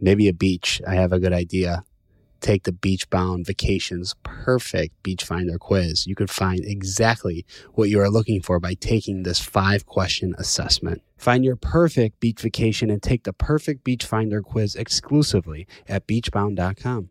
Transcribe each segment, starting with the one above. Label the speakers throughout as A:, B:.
A: Maybe a beach. I have a good idea. Take the Beach Bound Vacations Perfect Beach Finder quiz. You could find exactly what you are looking for by taking this five question assessment. Find your perfect beach vacation and take the perfect beach finder quiz exclusively at beachbound.com.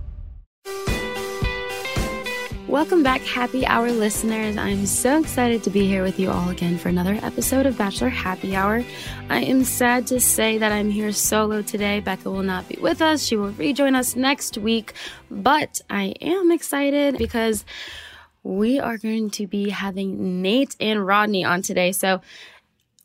B: Welcome back, happy hour listeners. I'm so excited to be here with you all again for another episode of Bachelor Happy Hour. I am sad to say that I'm here solo today. Becca will not be with us, she will rejoin us next week, but I am excited because we are going to be having Nayte and Rodney on today. So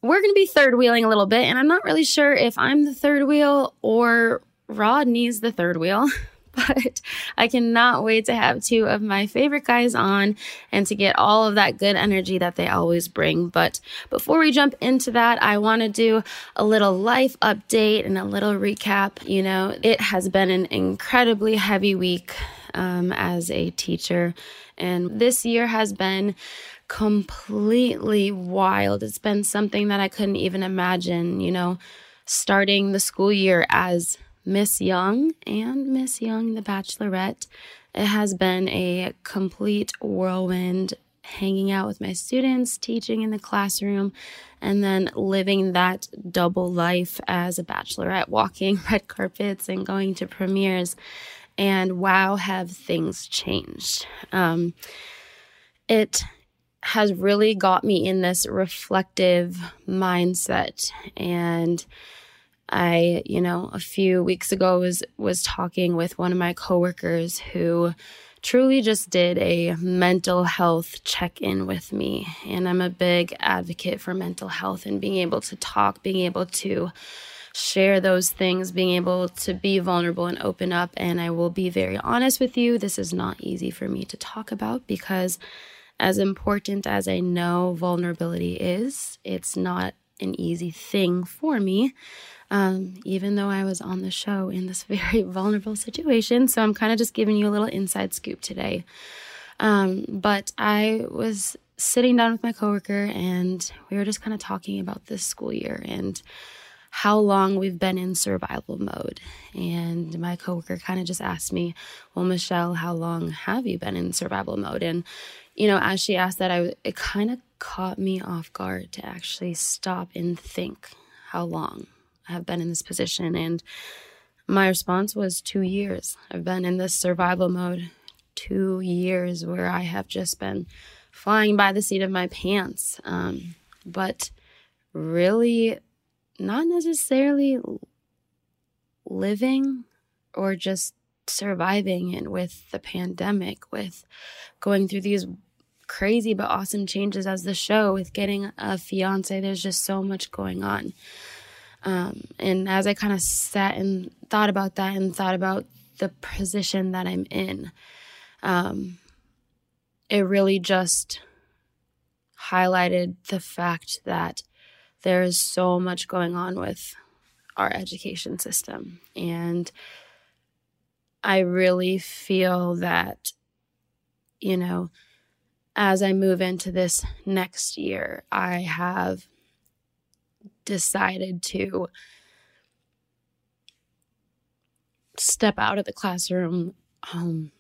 B: we're going to be third wheeling a little bit, and I'm not really sure if I'm the third wheel or Rodney's the third wheel. But I cannot wait to have two of my favorite guys on and to get all of that good energy that they always bring. But before we jump into that, I want to do a little life update and a little recap. You know, it has been an incredibly heavy week um, as a teacher, and this year has been completely wild. It's been something that I couldn't even imagine, you know, starting the school year as Miss Young and Miss Young, the Bachelorette. It has been a complete whirlwind hanging out with my students, teaching in the classroom, and then living that double life as a bachelorette, walking red carpets and going to premieres. And wow, have things changed. Um, it has really got me in this reflective mindset and I, you know, a few weeks ago was was talking with one of my coworkers who truly just did a mental health check-in with me and I'm a big advocate for mental health and being able to talk, being able to share those things, being able to be vulnerable and open up and I will be very honest with you, this is not easy for me to talk about because as important as I know vulnerability is, it's not an easy thing for me. Um, even though I was on the show in this very vulnerable situation. So I'm kind of just giving you a little inside scoop today. Um, but I was sitting down with my coworker and we were just kind of talking about this school year and how long we've been in survival mode. And my coworker kind of just asked me, Well, Michelle, how long have you been in survival mode? And, you know, as she asked that, I, it kind of caught me off guard to actually stop and think how long have been in this position. And my response was two years. I've been in this survival mode two years where I have just been flying by the seat of my pants. Um, but really, not necessarily living or just surviving and with the pandemic, with going through these crazy but awesome changes as the show, with getting a fiance. There's just so much going on. Um, and as I kind of sat and thought about that and thought about the position that I'm in, um, it really just highlighted the fact that there is so much going on with our education system. And I really feel that, you know, as I move into this next year, I have decided to step out of the classroom um,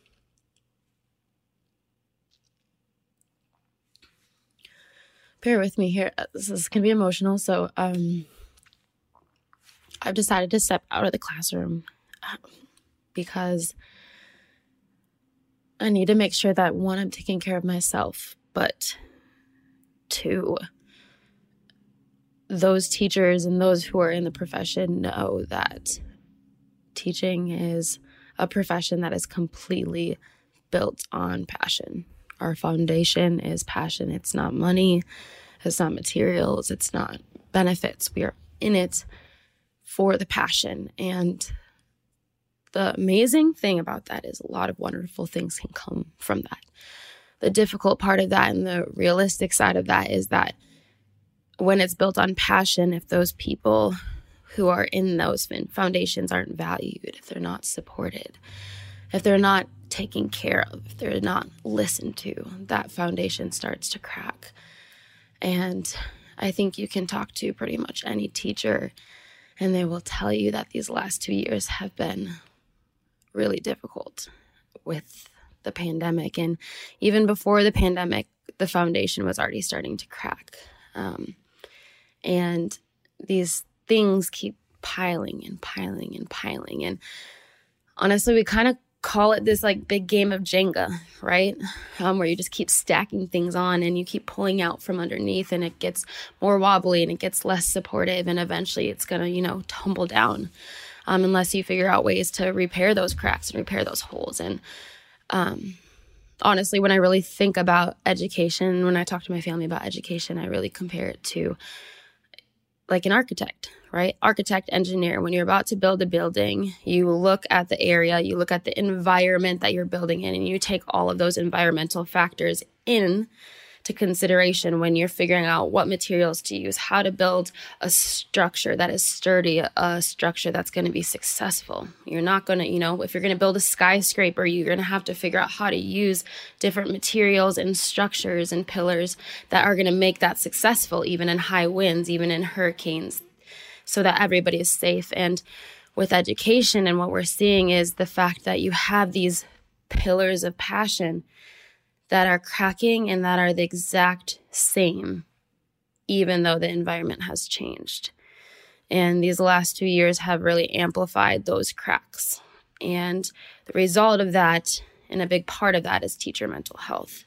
B: bear with me here this is going to be emotional so um, i've decided to step out of the classroom um, because i need to make sure that one i'm taking care of myself but two those teachers and those who are in the profession know that teaching is a profession that is completely built on passion. Our foundation is passion. It's not money, it's not materials, it's not benefits. We are in it for the passion. And the amazing thing about that is a lot of wonderful things can come from that. The difficult part of that and the realistic side of that is that when it's built on passion, if those people who are in those foundations aren't valued, if they're not supported, if they're not taken care of, if they're not listened to, that foundation starts to crack. And I think you can talk to pretty much any teacher, and they will tell you that these last two years have been really difficult with the pandemic. And even before the pandemic, the foundation was already starting to crack. Um, and these things keep piling and piling and piling. And honestly, we kind of call it this like big game of Jenga, right? Um, where you just keep stacking things on and you keep pulling out from underneath and it gets more wobbly and it gets less supportive and eventually it's going to, you know, tumble down um, unless you figure out ways to repair those cracks and repair those holes. And um, honestly, when I really think about education, when I talk to my family about education, I really compare it to like an architect, right? Architect, engineer, when you're about to build a building, you look at the area, you look at the environment that you're building in, and you take all of those environmental factors in to consideration when you're figuring out what materials to use, how to build a structure that is sturdy, a structure that's going to be successful. You're not going to, you know, if you're going to build a skyscraper, you're going to have to figure out how to use different materials and structures and pillars that are going to make that successful, even in high winds, even in hurricanes, so that everybody is safe. And with education, and what we're seeing is the fact that you have these pillars of passion that are cracking and that are the exact same, even though the environment has changed. And these last two years have really amplified those cracks. And the result of that, and a big part of that, is teacher mental health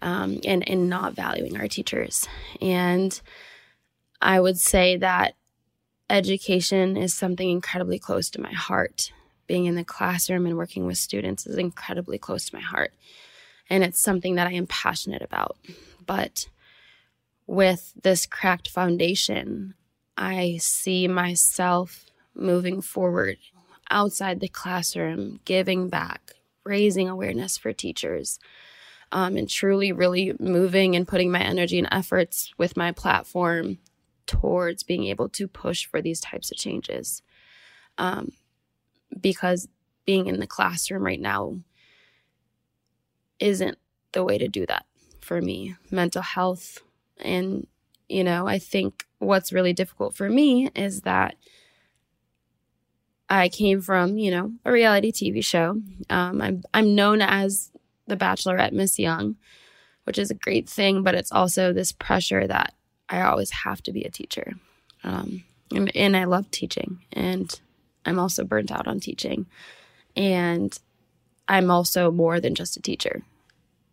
B: um, and, and not valuing our teachers. And I would say that education is something incredibly close to my heart. Being in the classroom and working with students is incredibly close to my heart and it's something that I am passionate about. But with this cracked foundation, I see myself moving forward outside the classroom, giving back, raising awareness for teachers, um, and truly, really moving and putting my energy and efforts with my platform towards being able to push for these types of changes. Um, because being in the classroom right now isn't the way to do that for me. Mental health. And, you know, I think what's really difficult for me is that I came from, you know, a reality TV show. Um, I'm, I'm known as the Bachelorette Miss Young, which is a great thing, but it's also this pressure that I always have to be a teacher. Um, and, and I love teaching. And I'm also burnt out on teaching. And I'm also more than just a teacher.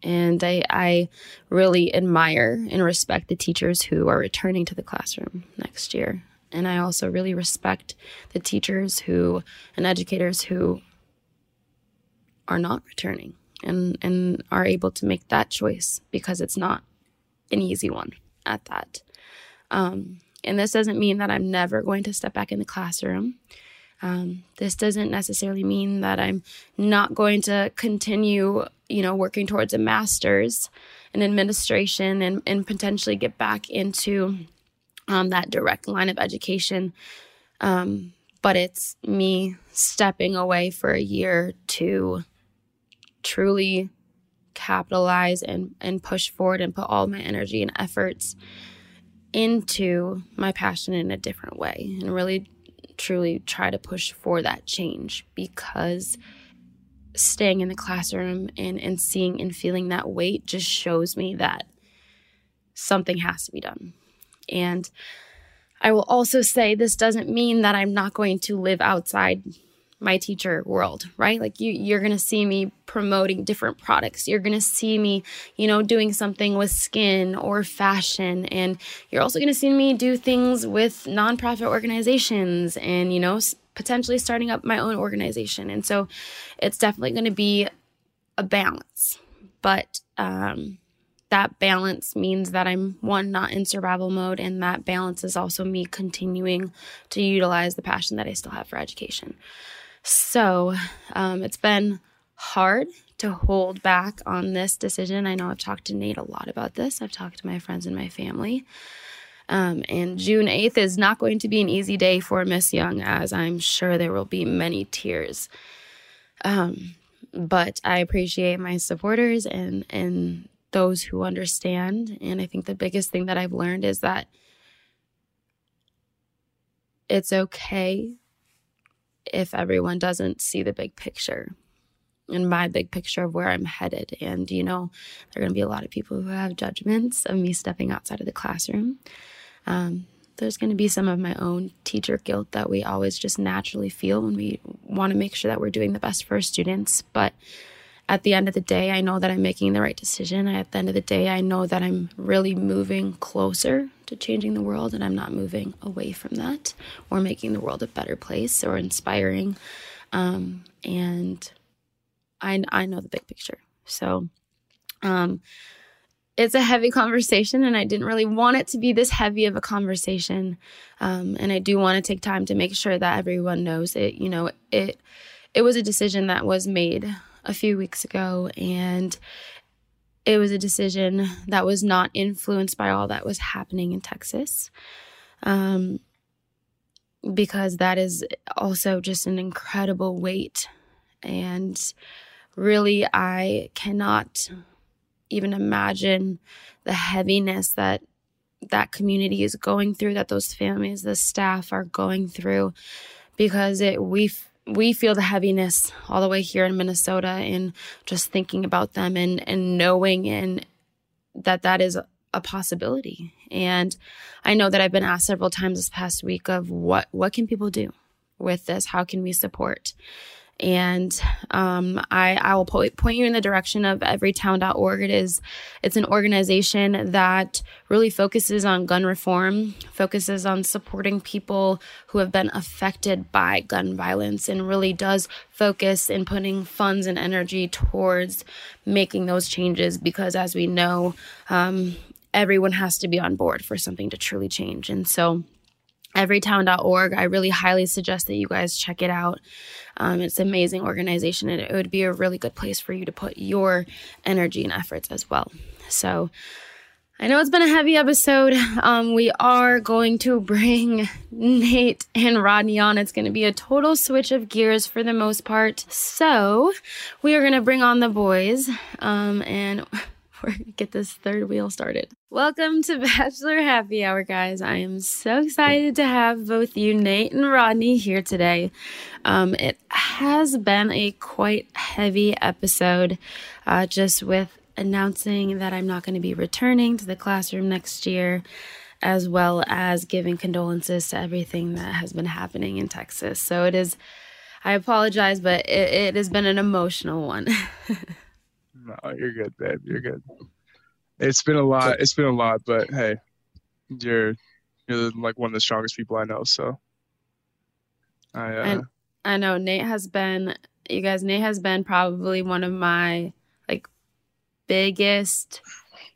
B: And I, I really admire and respect the teachers who are returning to the classroom next year. And I also really respect the teachers who and educators who are not returning and, and are able to make that choice because it's not an easy one at that. Um, and this doesn't mean that I'm never going to step back in the classroom. Um, this doesn't necessarily mean that I'm not going to continue, you know, working towards a master's in administration and, and potentially get back into um, that direct line of education. Um, but it's me stepping away for a year to truly capitalize and, and push forward and put all my energy and efforts into my passion in a different way and really truly try to push for that change because staying in the classroom and, and seeing and feeling that weight just shows me that something has to be done. And I will also say this doesn't mean that I'm not going to live outside my teacher world, right? Like you you're going to see me promoting different products. You're going to see me, you know, doing something with skin or fashion and you're also going to see me do things with nonprofit organizations and, you know, potentially starting up my own organization. And so it's definitely going to be a balance. But um that balance means that I'm one not in survival mode and that balance is also me continuing to utilize the passion that I still have for education. So um, it's been hard to hold back on this decision. I know I've talked to Nayte a lot about this. I've talked to my friends and my family. Um, and June 8th is not going to be an easy day for Miss Young, as I'm sure there will be many tears. Um, but I appreciate my supporters and, and those who understand. And I think the biggest thing that I've learned is that it's okay if everyone doesn't see the big picture and my big picture of where I'm headed. And, you know, there are going to be a lot of people who have judgments of me stepping outside of the classroom. Um, there's going to be some of my own teacher guilt that we always just naturally feel when we want to make sure that we're doing the best for our students. But at the end of the day, I know that I'm making the right decision. At the end of the day, I know that I'm really moving closer to changing the world and I'm not moving away from that or making the world a better place or inspiring. Um, and I, I know the big picture. So, um, it's a heavy conversation and I didn't really want it to be this heavy of a conversation. Um, and I do want to take time to make sure that everyone knows it, you know, it, it was a decision that was made a few weeks ago and it was a decision that was not influenced by all that was happening in Texas. Um, because that is also just an incredible weight. And really, I cannot even imagine the heaviness that that community is going through, that those families, the staff are going through, because it we we feel the heaviness all the way here in Minnesota and just thinking about them and and knowing and that that is a possibility. And I know that I've been asked several times this past week of what what can people do with this? How can we support? And um, I, I will po- point you in the direction of everytown.org. It is it's an organization that really focuses on gun reform, focuses on supporting people who have been affected by gun violence, and really does focus in putting funds and energy towards making those changes. Because as we know, um, everyone has to be on board for something to truly change, and so everytown.org. I really highly suggest that you guys check it out. Um, it's an amazing organization and it would be a really good place for you to put your energy and efforts as well. So, I know it's been a heavy episode. Um, we are going to bring Nayte and Rodney on. It's going to be a total switch of gears for the most part. So, we are going to bring on the boys um, and going to get this third wheel started. Welcome to Bachelor Happy Hour, guys. I am so excited to have both you, Nayte and Rodney, here today. Um, it has been a quite heavy episode, uh, just with announcing that I'm not going to be returning to the classroom next year. as well as giving condolences to everything that has been happening in Texas. So it is, I apologize, but it, it has been an emotional one.
C: no, you're good, babe. You're good. It's been a lot. It's been a lot, but hey, you're you're like one of the strongest people I know. So
B: I, uh, I know Nayte has been. You guys, Nayte has been probably one of my like biggest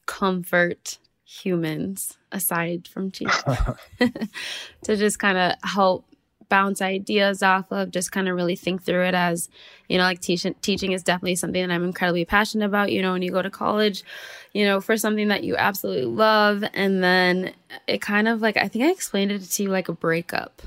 B: comfort humans aside from teaching to just kind of help bounce ideas off of just kind of really think through it as you know like teaching teaching is definitely something that i'm incredibly passionate about you know when you go to college you know for something that you absolutely love and then it kind of like i think i explained it to you like a breakup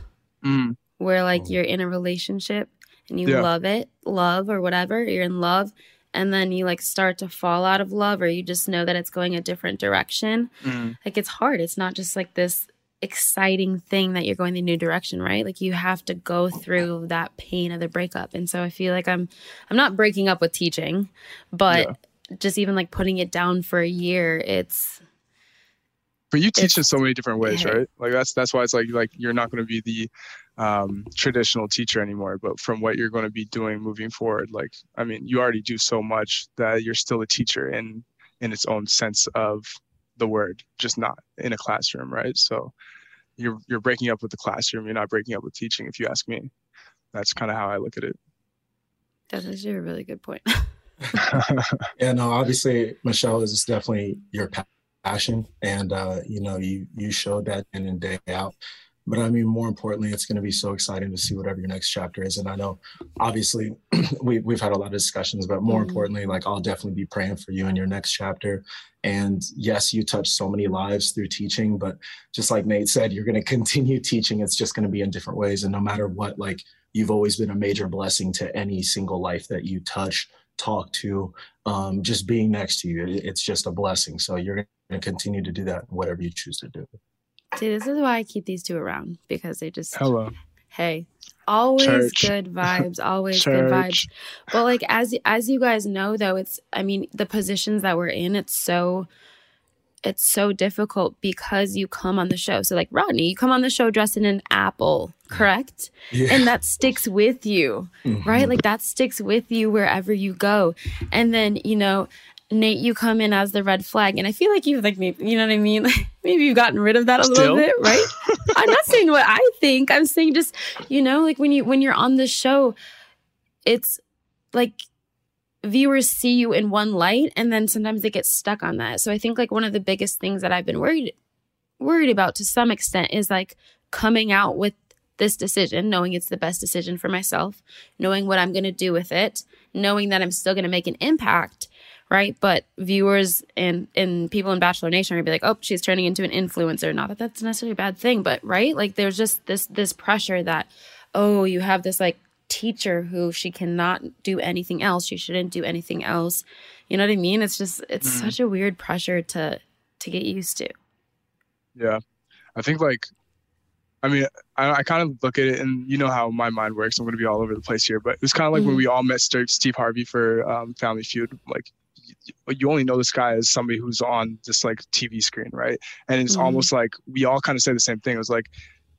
B: mm. where like you're in a relationship and you yeah. love it love or whatever you're in love and then you like start to fall out of love or you just know that it's going a different direction mm. like it's hard it's not just like this exciting thing that you're going the new direction, right? Like you have to go through that pain of the breakup. And so I feel like I'm I'm not breaking up with teaching, but yeah. just even like putting it down for a year, it's
C: but you teach in so many different ways, right? Like that's that's why it's like like you're not going to be the um, traditional teacher anymore. But from what you're going to be doing moving forward, like I mean, you already do so much that you're still a teacher in in its own sense of the word, just not in a classroom, right? So you're you're breaking up with the classroom. You're not breaking up with teaching, if you ask me. That's kind of how I look at it.
B: That is a really good point.
D: yeah, no, obviously, Michelle is definitely your passion, and uh, you know, you you showed that in and day out. But I mean, more importantly, it's going to be so exciting to see whatever your next chapter is. And I know, obviously, we, we've had a lot of discussions, but more mm-hmm. importantly, like I'll definitely be praying for you in your next chapter. And yes, you touch so many lives through teaching, but just like Nayte said, you're going to continue teaching. It's just going to be in different ways. And no matter what, like you've always been a major blessing to any single life that you touch, talk to, um, just being next to you. It's just a blessing. So you're going to continue to do that, whatever you choose to do.
B: See, this is why I keep these two around because they just
C: hello.
B: Hey, always Church. good vibes, always Church. good vibes. But like as as you guys know, though, it's I mean the positions that we're in, it's so it's so difficult because you come on the show. So like Rodney, you come on the show dressed in an apple, correct? Yeah. And that sticks with you, mm-hmm. right? Like that sticks with you wherever you go. And then, you know, Nayte, you come in as the red flag, and I feel like you've like maybe you know what I mean. Like, maybe you've gotten rid of that a Still? little bit, right? I'm not saying what I think. I'm saying just you know, like when you when you're on the show, it's like viewers see you in one light, and then sometimes they get stuck on that. So I think like one of the biggest things that I've been worried worried about to some extent is like coming out with this decision, knowing it's the best decision for myself, knowing what I'm going to do with it, knowing that I'm still going to make an impact right? But viewers and and people in Bachelor Nation are gonna be like, oh, she's turning into an influencer. Not that that's necessarily a bad thing, but right? Like there's just this this pressure that, oh, you have this like teacher who she cannot do anything else. She shouldn't do anything else. You know what I mean? It's just it's mm such a weird pressure to to get used to.
C: Yeah, I think like I mean, I, I, kind of look at it, and you know how my mind works. I'm going to be all over the place here, but it was kind of like mm-hmm. when we all met Steve Harvey for um, Family Feud. Like you only know this guy as somebody who's on this like TV screen, right? And it's mm-hmm. almost like we all kind of say the same thing. It was like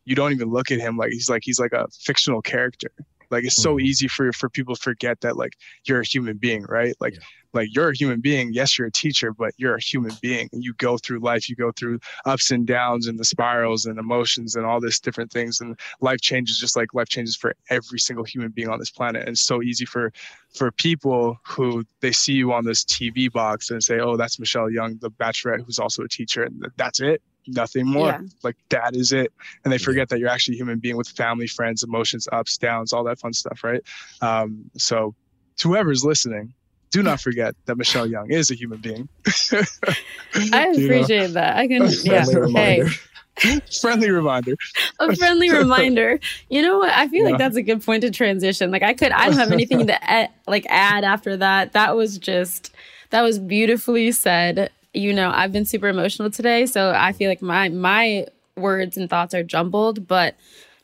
C: you don't even look at him like he's like he's like a fictional character. Like it's so mm-hmm. easy for for people to forget that like you're a human being, right? Like yeah. like you're a human being. Yes, you're a teacher, but you're a human being. And you go through life, you go through ups and downs and the spirals and emotions and all this different things. And life changes just like life changes for every single human being on this planet. And it's so easy for for people who they see you on this TV box and say, "Oh, that's Michelle Young, the bachelorette, who's also a teacher," and that's it nothing more. Yeah. Like that is it. And they forget that you're actually a human being with family, friends, emotions, ups, downs, all that fun stuff, right? Um, so to whoever's listening, do not forget that Michelle Young is a human being.
B: I appreciate know? that. I can, yeah. Hey.
C: friendly reminder.
B: a friendly reminder. You know what? I feel yeah. like that's a good point to transition. Like I could, I don't have anything to add, like add after that. That was just, that was beautifully said you know, I've been super emotional today, so I feel like my my words and thoughts are jumbled, but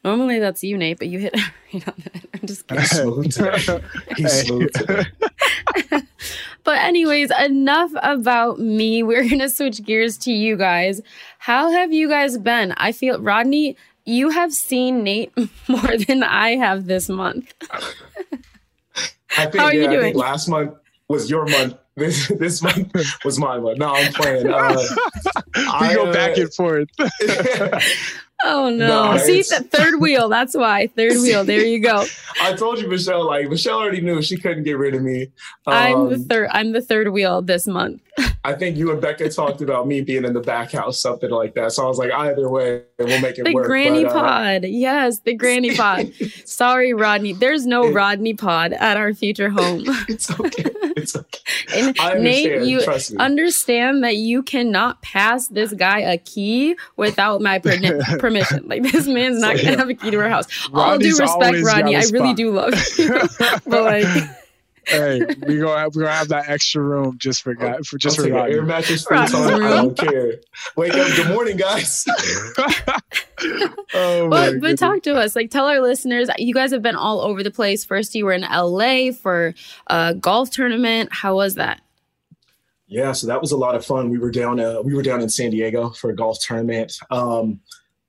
B: normally that's you, Nayte, but you hit you know, I'm just kidding. He's smooth today. He's smooth today. but anyways, enough about me. We're going to switch gears to you guys. How have you guys been? I feel, Rodney, you have seen Nayte more than I have this month.
D: I think, How are yeah, you doing? last month was your month. This this month was my month. No, I'm playing. Uh,
C: we I, go uh, back and forth.
B: Oh no! See the third wheel. That's why third wheel. There you go.
D: I told you, Michelle. Like Michelle already knew she couldn't get rid of me.
B: Um, I'm the um, third. I'm the third wheel this month.
D: I think you and Becca talked about me being in the back house, something like that. So I was like, either way, we'll make it
B: the
D: work.
B: The granny but, uh, pod. Yes, the granny pod. Sorry, Rodney. There's no Rodney pod at our future home.
D: it's okay. It's okay.
B: and Nayte, you understand that you cannot pass this guy a key without my per- permission. Like this man's not so, gonna yeah. have a key to our house. Rodney's All due respect, Rodney. I really do love you, but like
C: hey, we gonna have, we gonna have that extra room just for guys for just I'll for
D: air mattress free time. I don't care. Wake up. Good morning, guys.
B: oh but, but talk to us. Like, tell our listeners. You guys have been all over the place. First, you were in LA for a golf tournament. How was that?
D: Yeah, so that was a lot of fun. We were down. Uh, we were down in San Diego for a golf tournament. Um,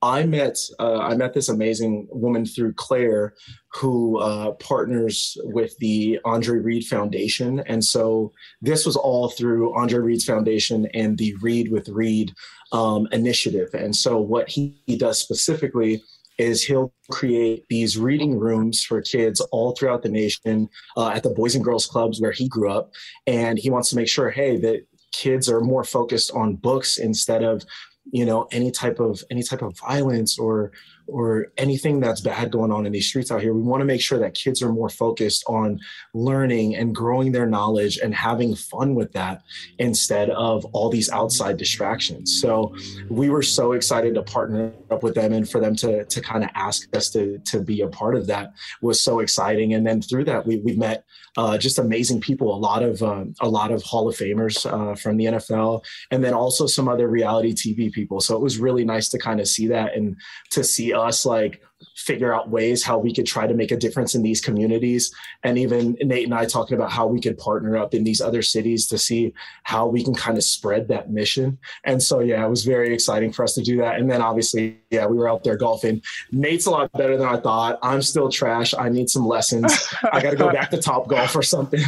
D: I met uh, I met this amazing woman through Claire, who uh, partners with the Andre Reed Foundation, and so this was all through Andre Reed's Foundation and the Read with Reed um, initiative. And so what he, he does specifically is he'll create these reading rooms for kids all throughout the nation uh, at the Boys and Girls Clubs where he grew up, and he wants to make sure, hey, that kids are more focused on books instead of you know any type of any type of violence or or anything that's bad going on in these streets out here we want to make sure that kids are more focused on learning and growing their knowledge and having fun with that instead of all these outside distractions. So we were so excited to partner up with them and for them to to kind of ask us to to be a part of that was so exciting. And then through that we we met uh, just amazing people. A lot of um, a lot of Hall of Famers uh, from the NFL, and then also some other reality TV people. So it was really nice to kind of see that and to see us like figure out ways how we could try to make a difference in these communities. And even Nayte and I talking about how we could partner up in these other cities to see how we can kind of spread that mission. And so, yeah, it was very exciting for us to do that. And then obviously, yeah, we were out there golfing. Nayte's a lot better than I thought. I'm still trash. I need some lessons. I got to go back to Top Golf or something.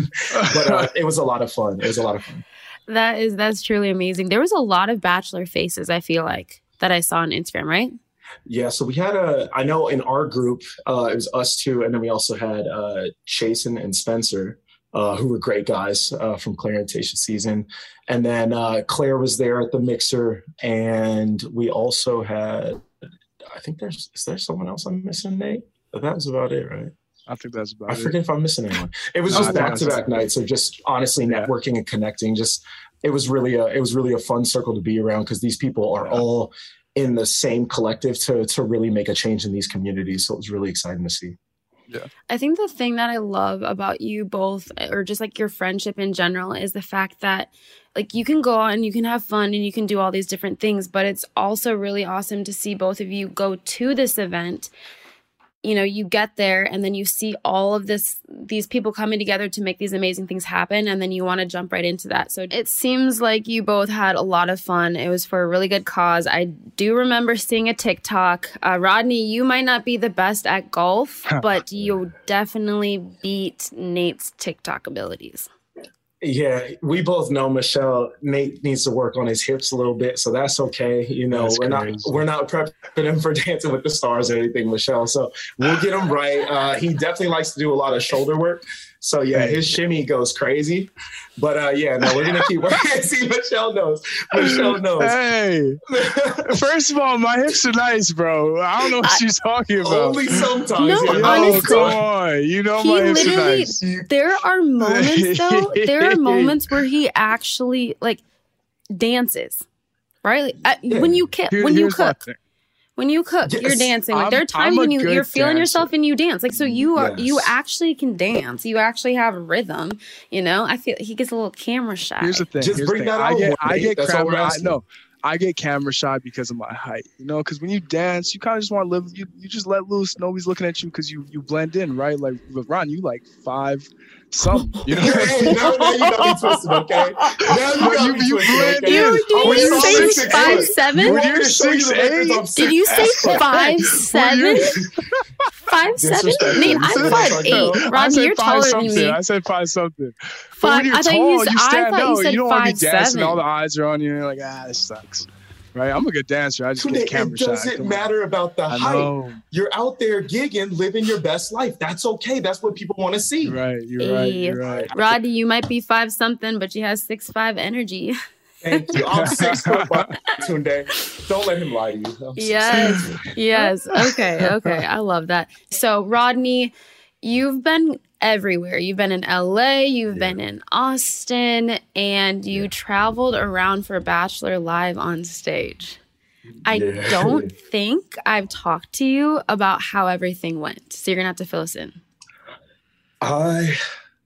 D: But uh, it was a lot of fun. It was a lot of fun.
B: That is that's truly amazing. There was a lot of bachelor faces. I feel like that I saw on Instagram, right?
D: Yeah, so we had a. I know in our group, uh, it was us two, and then we also had uh, Chasen and Spencer, uh, who were great guys uh, from Clare and Tayshia season, and then uh, Claire was there at the mixer, and we also had. I think there's is there someone else I'm missing, Nayte? That was about it, right?
C: I think that's about
D: I
C: it.
D: forget if I'm missing anyone. It was just back to back nights of just honestly yeah. networking and connecting. Just it was really a it was really a fun circle to be around because these people are yeah. all in the same collective to to really make a change in these communities. So it was really exciting to see.
B: Yeah. I think the thing that I love about you both, or just like your friendship in general, is the fact that like you can go on, you can have fun, and you can do all these different things, but it's also really awesome to see both of you go to this event you know you get there and then you see all of this these people coming together to make these amazing things happen and then you want to jump right into that. So it seems like you both had a lot of fun. It was for a really good cause. I do remember seeing a tiktok. Uh, rodney you might not be the best at golf but you definitely beat nayte's tiktok abilities
D: yeah, we both know Michelle. Nayte needs to work on his hips a little bit, so that's okay. You know, that's we're crazy. not we're not prepping him for Dancing with the Stars or anything, Michelle. So we'll get him right. Uh, he definitely likes to do a lot of shoulder work. So yeah, his shimmy goes crazy. But uh, yeah, no, we're gonna keep working. See, Michelle knows. Michelle knows.
C: Hey, first of all, my hips are nice, bro. I don't know what she's talking about.
D: Only sometimes.
B: No,
D: yeah.
B: honestly,
C: oh, come on. You know my hips are nice.
B: There are moments though. There are moments where he actually like dances, right? Like, uh, yeah. When you ki- Here, when you cook. when you cook yes, you're dancing. Like I'm, there are times when you you're feeling dancer. yourself and you dance. Like so you are yes. you actually can dance. You actually have rhythm you know? I feel he gets a little camera shy.
C: Here's the thing just here's bring the that out i get, I get crap I, no I get camera shy because of my height, you know, because when you dance, you kind of just want to live, you, you just let loose. Nobody's looking at you because you you blend in, right? Like Ron, you like five some, you know.
D: hey, now, now you got me twisted, okay? Now you got
C: you,
D: me
C: you
D: twisted,
C: blend
D: okay?
B: You,
C: in.
B: did
C: When
B: you
C: you're
B: say
C: six
B: five
C: eight,
B: seven?
C: When you're
D: to
C: six
D: the records,
C: eight,
D: I'm
B: Did you say
D: six-
B: five seven? Five seven?
D: Disrespectful.
B: Nayte, I'm
D: Disrespectful.
B: five eight.
C: I
B: you're
C: five
B: taller than me.
C: I said five something. But
B: Five.
C: when you're
B: I thought
C: tall,
B: you.
C: you
B: Said, I
C: stand
B: thought
C: out.
B: you said
C: You don't want to be dancing.
B: seven.
C: All the eyes are on you. And you're like, ah, this sucks. Right? I'm a good dancer. I just
D: Tunde,
C: get
D: it
C: camera shy.
D: doesn't
C: Come on.
D: matter about the
C: I
D: height.
C: know.
D: You're out there gigging, living your best life. That's okay. That's what people want to see.
C: You're right. You're right. You're right.
B: Rodney, you might be five something, but you have six five energy.
D: Thank you. I'm six foot one, Tunde. Don't let him lie to you. I'm
B: Yes. yes. Okay. Okay. I love that. So, Rodney, you've been everywhere. You've been in LA, you've been in Austin, and you traveled around for Bachelor Live on stage. I
D: Yeah.
B: don't think I've talked to you about how everything went. So, you're going to have to fill us in.
D: I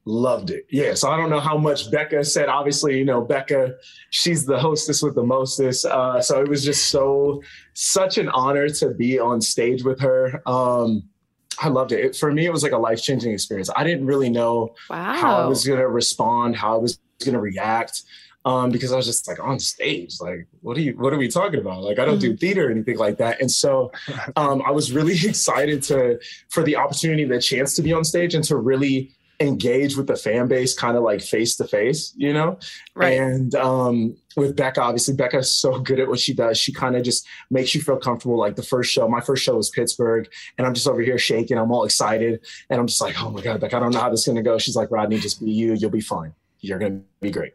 D: loved it. Yeah. So I don't know how much Becca said. Obviously, you know, Becca, she's the hostess with the mostest. Uh, so it was just so, such an honor to be on stage with her. Um, I loved it. it. For me, it was like a life changing experience. I didn't really know
B: Wow.
D: how I was going to respond, how I was going to react. Um, because I was just like on stage, like, what are you, what are we talking about? Like, I don't do theater or anything like that. And so, um, I was really excited to, for the opportunity, the chance to be on stage and to really engage with the fan base, kind of like face to face, you know?
B: Right.
D: And, um, with Becca, obviously Becca's so good at what she does. She kind of just makes you feel comfortable. Like the first show, my first show was Pittsburgh and I'm just over here shaking. I'm all excited. And I'm just like, oh my God, Becca, I don't know how this is going to go. She's like, Rodney, just be you. You'll be fine. You're going to be great.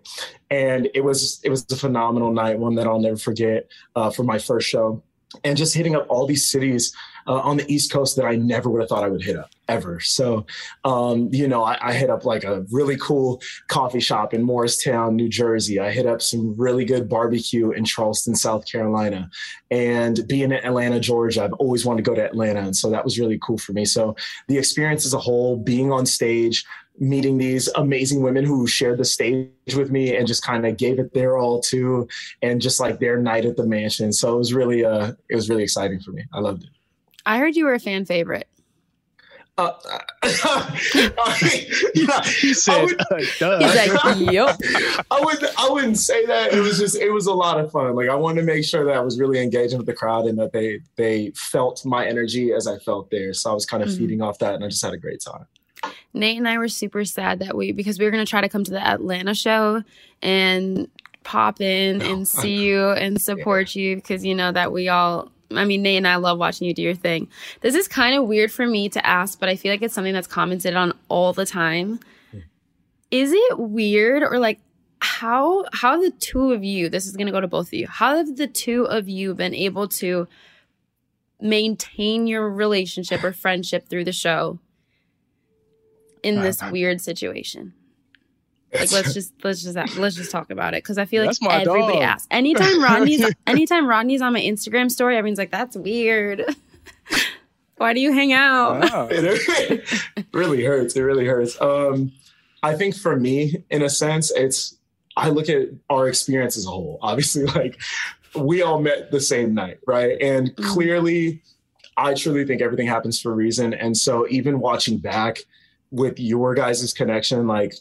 D: And it was, it was a phenomenal night, one that I'll never forget uh, for my first show. And just hitting up all these cities uh, on the East Coast that I never would have thought I would hit up ever. So, um, you know, I, I hit up like a really cool coffee shop in Morristown, New Jersey. I hit up some really good barbecue in Charleston, South Carolina. And being in Atlanta, Georgia, I've always wanted to go to Atlanta. And so that was really cool for me. So the experience as a whole, being on stage, meeting these amazing women who shared the stage with me and just kind of gave it their all too and just like their night at the mansion so it was really uh it was really exciting for me i loved it
B: I heard you were a fan favorite.
D: uh, I, yeah,
C: He
D: I
C: said,
D: would,
C: uh.
B: He's like, yep.
D: I would I wouldn't say that. It was just it was a lot of fun. Like I wanted to make sure that I was really engaging with the crowd and that they they felt my energy as I felt there. So I was kind of
B: Mhm.
D: feeding off that and I just had a great time.
B: Nayte and I were super sad that we because we were gonna try to come to the Atlanta show and pop in and see you and support you because you know that we all I mean Nate and I love watching you do your thing. This is kind of weird for me to ask, but I feel like it's something that's commented on all the time. Is it weird or like how how the two of you, this is gonna go to both of you, how have the two of you been able to maintain your relationship or friendship through the show in this weird situation? Like let's just let's just let's just talk about it because I feel like
C: That's my
B: everybody
C: dog.
B: asks. Anytime Rodney's anytime Rodney's on my Instagram story, everyone's like, "That's weird. Why do you hang out?"
C: Wow.
D: it really hurts. It really hurts. Um, I think for me, in a sense, it's I look at our experience as a whole. Obviously, like we all met the same night, right? And
B: Mhm.
D: clearly, I truly think everything happens for a reason. And so, even watching back with your guys' connection, like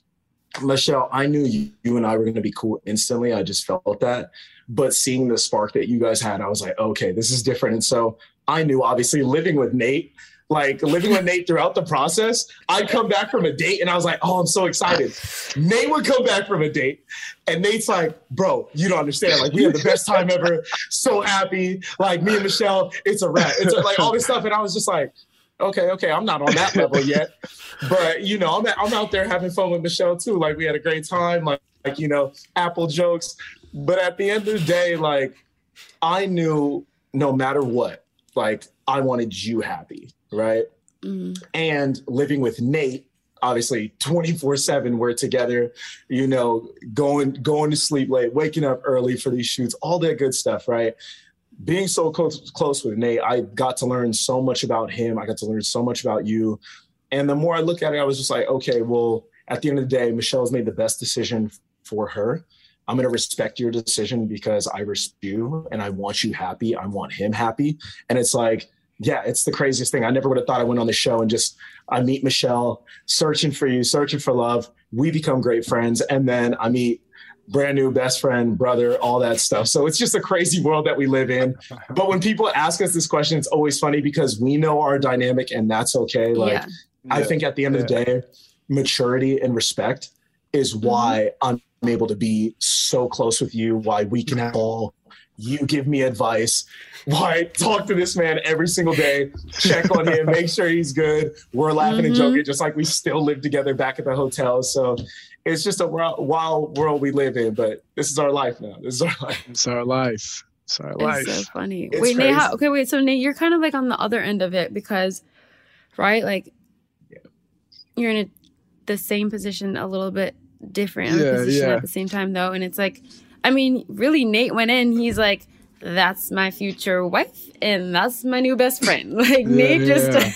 D: Michelle, I knew you, you and I were going to be cool instantly. I just felt that. But seeing the spark that you guys had, I was like, okay, this is different. And so I knew, obviously, living with Nayte, like living with Nayte throughout the process, I'd come back from a date and I was like, oh, I'm so excited. Nayte would come back from a date and Nayte's like, bro, you don't understand. Like, we had the best time ever. So happy. Like, me and Michelle, it's a wrap. It's a, like all this stuff. And I was just like, okay, okay, I'm not on that level yet. But, you know, I'm, I'm out there having fun with Michelle too. Like, we had a great time. Like, like, you know, Apple jokes. But at the end of the day, like, I knew no matter what, like, I wanted you happy, right?
B: Mm.
D: and living with Nayte, obviously 24 seven, we're together, you know, going, going to sleep late, waking up early for these shoots, all that good stuff. Right. Being so close, close with Nayte, I got to learn so much about him. I got to learn so much about you. And the more I look at it, I was just like, okay, well, at the end of the day, Michelle's made the best decision for her. I'm going to respect your decision because I respect you and I want you happy. I want him happy. And it's like, yeah, it's the craziest thing. I never would have thought I went on the show and just I meet Michelle, searching for you, searching for love. We become great friends, and then I meet brand new best friend, brother, all that stuff. So it's just a crazy world that we live in. But when people ask us this question, it's always funny because we know our dynamic, and that's okay. Like yeah. I think at the end yeah. of the day, maturity and respect is mm-hmm. why mm-hmm. I'm able to be so close with you. Why we can have all you give me advice. Why talk to this man every single day, check on him, make sure he's good. We're laughing mm-hmm. and joking, just like we still live together back at the hotel. So it's just a wild world we live in, but this is our life now. This is our life.
C: It's our life. It's our life.
B: It's so funny. It's wait, crazy. Nayte, how, okay, wait. So Nayte, you're kind of like on the other end of it because, right? Like, yeah. you're in a, the same position, a little bit different yeah, position yeah. at the same time, though, and it's like I mean, really, Nayte went in. He's like, "That's my future wife, and that's my new best friend." Like yeah, Nayte yeah.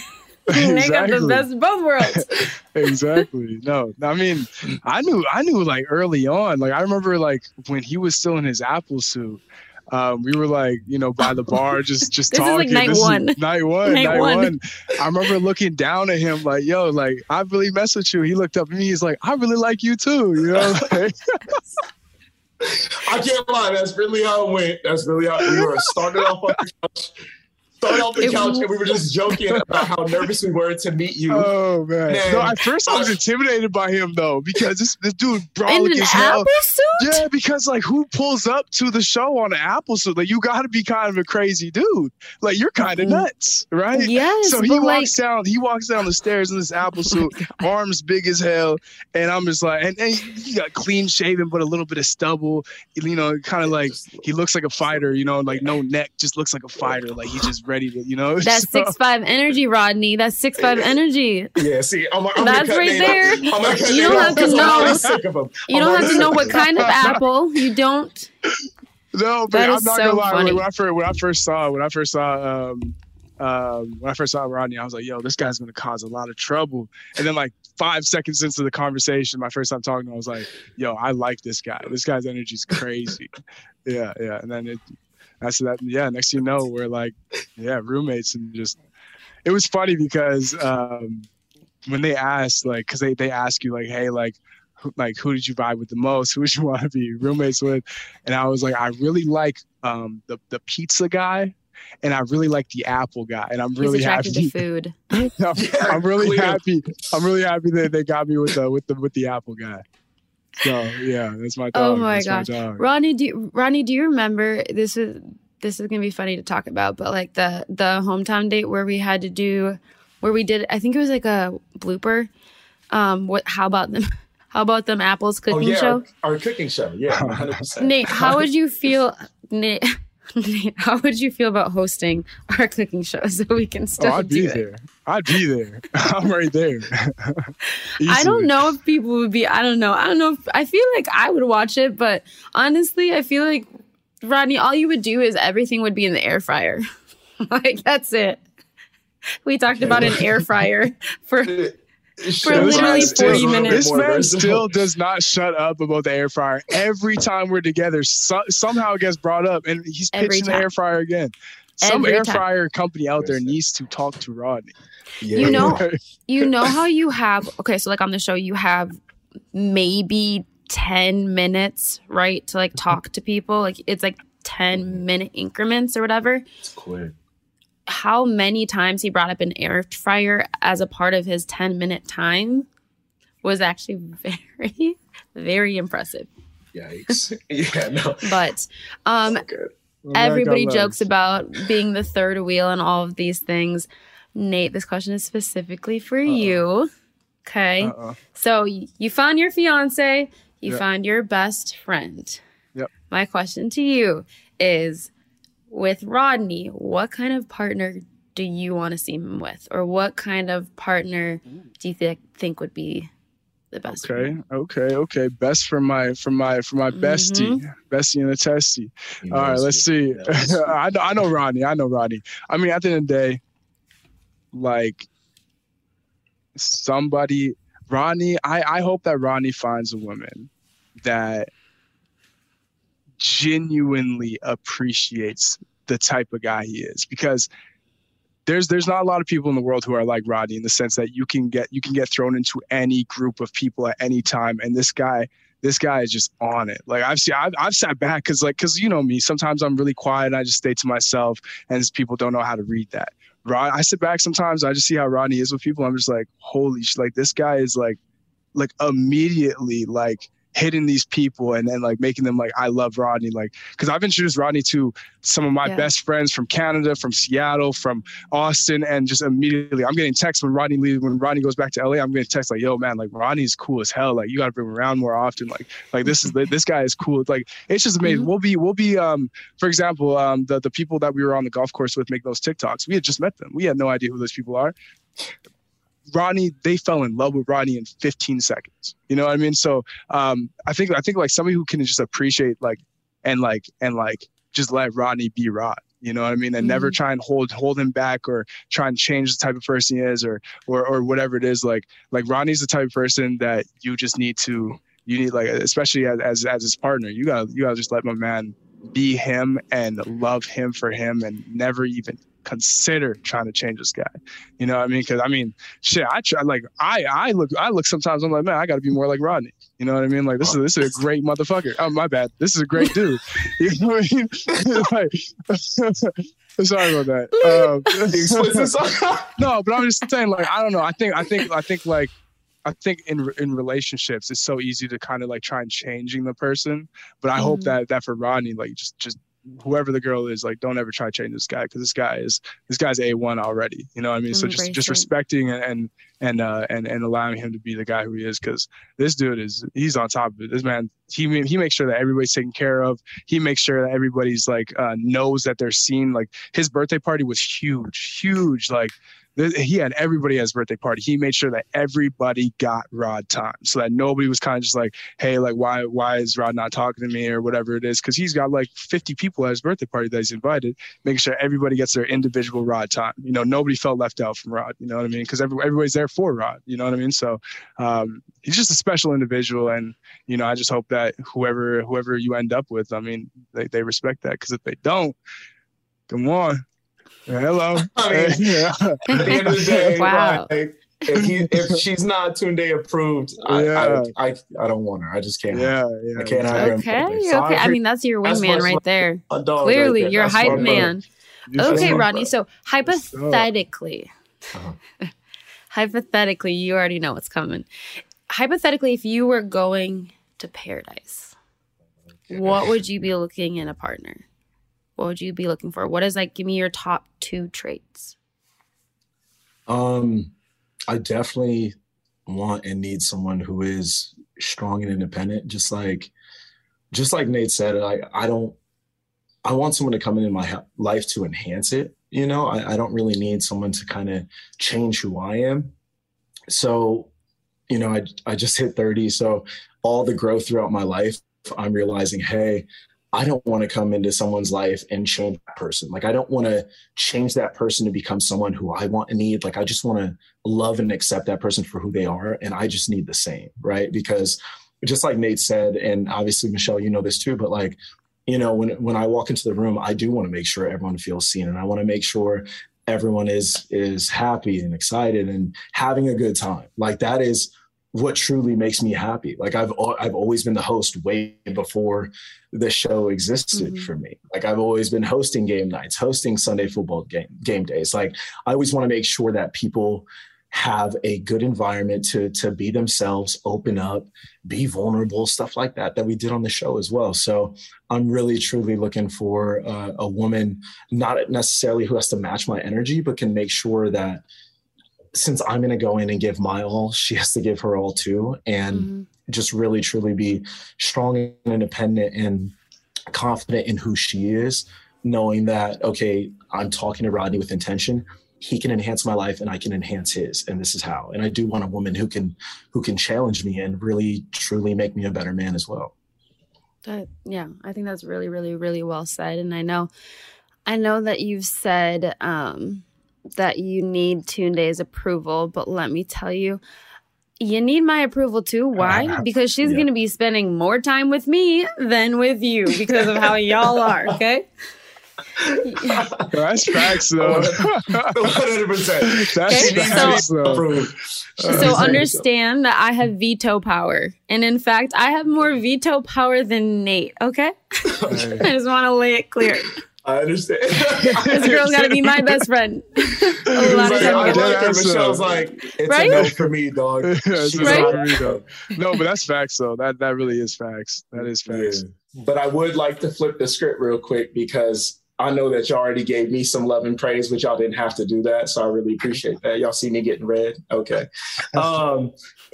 B: Just. Nayte got the best of both worlds.
C: exactly. No, I mean, I knew, I knew like early on. Like I remember, like when he was still in his Apple suit, um, we were like, you know, by the bar, just just
B: this
C: talking.
B: Is like night
C: this
B: one.
C: night one. Night, night one. one. I remember looking down at him like, yo, like I really mess with you. He looked up at me. He's like, I really like you too. You know.
D: I can't lie. That's really how it went. That's really how we were started off on the couch started off the couch and we were just joking about how nervous we were to meet you.
C: Oh man! man. No, at first I was intimidated by him though because this this dude brolic
B: as
C: hell.
B: Suit?
C: Yeah, because like who pulls up to the show on an apple suit? Like you got to be kind of a crazy dude. Like you're kind of mm-hmm. nuts, right?
B: Yes.
C: So he walks like... down. He walks down the stairs in this apple oh suit, oh arms big as hell, and I'm just like, and, and he got clean shaven but a little bit of stubble. You know, kind of like he looks like a fighter. You know, like no neck, just looks like a fighter. Like he just ready to, you know.
B: That's so. six five energy, Rodney. That's six five energy.
D: Yeah, see, I'm, I'm
B: that's right there. You don't have to know. You don't have to know what kind of apple. You don't.
C: No, but I'm not so gonna lie. Funny. When I first when I first saw when I first saw um, um, when I first saw Rodney, I was like, "Yo, this guy's gonna cause a lot of trouble." And then, like five seconds into the conversation, my first time talking, I was like, "Yo, I like this guy. This guy's energy is crazy." yeah, yeah. And then it, that's that. Yeah, next thing you know, we're like, yeah, roommates, and just it was funny because um, when they asked, like, because they they ask you like, hey, like. Who, like who did you vibe with the most? Who would you want to be roommates with? And I was like, I really like um, the the pizza guy, and I really like the apple guy, and I'm really happy.
B: To food.
C: I'm, I'm really happy. I'm really happy that they got me with the with the with the apple guy. So yeah, that's my oh
B: dog. Oh my that's gosh, my Ronnie, do you, Ronnie, do you remember this is this is gonna be funny to talk about, but like the the hometown date where we had to do where we did I think it was like a blooper. Um, what? How about them? How about them apples oh, cooking
D: oh, yeah,
B: show?
D: Our, our, cooking show, yeah, 100%.
B: Nayte, how would you feel, Nayte? How would you feel about hosting our cooking show so we can oh, still oh,
C: I'd be
B: it?
C: there. I'd be there. I'm right there.
B: I don't know if people would be. I don't know. I don't know. If, I feel like I would watch it, but honestly, I feel like Rodney, all you would do is everything would be in the air fryer. like that's it. We talked about an air fryer for for literally 40 minutes.
C: This man still does not shut up about the air fryer. Every time we're together, so, somehow it gets brought up, and he's pitching the air fryer again. Some Every air time. fryer company out there needs to talk to Rodney.
B: Yeah. You know, you know how you have okay, so like on the show, you have maybe 10 minutes, right, to like talk to people. Like it's like 10 minute increments or whatever.
D: It's quick
B: how many times he brought up an air fryer as a part of his 10 minute time was actually very, very impressive.
D: Yikes. yeah, no.
B: But um, so everybody jokes about being the third wheel and all of these things. Nayte, this question is specifically for Uh-oh. you. Okay. Uh-oh. So you found your fiance, you yep. found your best friend.
C: Yep.
B: My question to you is with Rodney, what kind of partner do you want to see him with, or what kind of partner do you th- think would be the best?
C: Okay, okay, okay. Best for my for my for my bestie, mm-hmm. bestie and a testy. All right, let's see. I know I know Rodney. I know Rodney. I mean, at the end of the day, like somebody, Rodney. I I hope that Rodney finds a woman that genuinely appreciates the type of guy he is because there's there's not a lot of people in the world who are like Rodney in the sense that you can get you can get thrown into any group of people at any time and this guy this guy is just on it. Like I've seen, I've, I've sat back because like because you know me, sometimes I'm really quiet and I just stay to myself, and people don't know how to read that. Rod, I sit back sometimes. I just see how Rodney is with people. I'm just like, holy, sh-, like this guy is like, like immediately like hitting these people and then like making them like I love Rodney like because I've introduced Rodney to some of my yeah. best friends from Canada from Seattle from Austin and just immediately I'm getting texts when Rodney leaves when Rodney goes back to LA I'm getting texts like yo man like Rodney's cool as hell. Like you got to bring him around more often. Like like this is this guy is cool. Like it's just amazing. Mm-hmm. we'll be we'll be um for example um the the people that we were on the golf course with make those TikToks. We had just met them. We had no idea who those people are Rodney, they fell in love with Rodney in 15 seconds. You know what I mean? So um, I think I think like somebody who can just appreciate like and like and like just let Rodney be Rod. You know what I mean? And mm-hmm. never try and hold hold him back or try and change the type of person he is or or or whatever it is. Like like Rodney's the type of person that you just need to you need like especially as as, as his partner, you gotta you gotta just let my man be him and love him for him and never even consider trying to change this guy. You know what I mean? Because I mean, shit, I try like I I look I look sometimes I'm like man I got to be more like Rodney. You know what I mean? Like this is this is a great motherfucker. Oh my bad. This is a great dude. You know what I mean? like, sorry about that. Um, no, but I'm just saying like I don't know. I think I think I think like I think in in relationships it's so easy to kind of like try and changing the person, but I mm. hope that that for Rodney like just just whoever the girl is, like, don't ever try to change this guy because this guy is this guy's a one already. You know what I mean? So just just respecting and and uh, and and allowing him to be the guy who he is because this dude is he's on top of it. This man he he makes sure that everybody's taken care of. He makes sure that everybody's like uh, knows that they're seen. Like his birthday party was huge, huge. Like he had everybody at his birthday party. He made sure that everybody got Rod time, so that nobody was kind of just like, "Hey, like why why is Rod not talking to me or whatever it is?" Because he's got like 50 people at his birthday party that he's invited, making sure everybody gets their individual Rod time. You know, nobody felt left out from Rod. You know what I mean? Because every, everybody's there for Rod. You know what I mean? So um, he's just a special individual, and you know, I just hope that whoever whoever you end up with, I mean, they they respect that. Because if they don't, come on Hello. I mean,
E: yeah. At the end of the day, wow. Like, if, he, if she's not Tunde approved, I, yeah. I, I, I, don't want her. I just can't.
C: Yeah, yeah.
E: I can't
B: have okay, her. Okay, okay. I mean, that's your wingman right there. Clearly, right you're a hype man. Okay, Rodney. So hypothetically, uh-huh. hypothetically, you already know what's coming. Hypothetically, if you were going to paradise, what would you be looking in a partner? What would you be looking for? What is like, give me your top two traits.
D: Um, I definitely want and need someone who is strong and independent. Just like, just like Nayte said, I, I don't, I want someone to come into my life to enhance it. You know, I, I don't really need someone to kind of change who I am. So, you know, I, I just hit 30. So all the growth throughout my life, I'm realizing, hey, I don't want to come into someone's life and change that person. Like I don't want to change that person to become someone who I want and need. Like I just want to love and accept that person for who they are. And I just need the same, right? Because just like Nayte said, and obviously Michelle, you know this too, but like, you know, when when I walk into the room, I do want to make sure everyone feels seen and I want to make sure everyone is is happy and excited and having a good time. Like that is what truly makes me happy. Like I've I've always been the host way before the show existed mm-hmm. for me. Like I've always been hosting game nights, hosting Sunday football game game days. Like I always want to make sure that people have a good environment to to be themselves, open up, be vulnerable, stuff like that that we did on the show as well. So I'm really truly looking for uh, a woman, not necessarily who has to match my energy, but can make sure that since I'm going to go in and give my all, she has to give her all too. And mm-hmm. just really, truly be strong and independent and confident in who she is, knowing that, okay, I'm talking to Rodney with intention. He can enhance my life and I can enhance his. And this is how. And I do want a woman who can, who can challenge me and really, truly make me a better man as well.
B: That, yeah, I think that's really, really, really well said. And I know, I know that you've said, um, that you need Tunde's approval, but let me tell you, You need my approval too. Why? Because she's yeah. going to be spending more time with me than with you because of how y'all are, okay?
C: That's facts, though.
D: 100%.
C: That's
B: okay,
C: facts,
B: so,
C: though.
B: Uh, so understand that I have veto power. And in fact, I have more veto power than Nayte, okay? I just want to lay it clear.
D: I understand.
B: this girl's got to be my best friend. a
D: lot of like, I like her. Michelle's like, it's
B: right?
D: a no for me, dog.
C: yeah, it's right? no for me, dog. No, but that's facts, though. That that really is facts. That is facts.
D: Yeah. But I would like to flip the script real quick because I know that y'all already gave me some love and praise, but y'all didn't have to do that. So I really appreciate that. Y'all see me getting red. Okay. Um,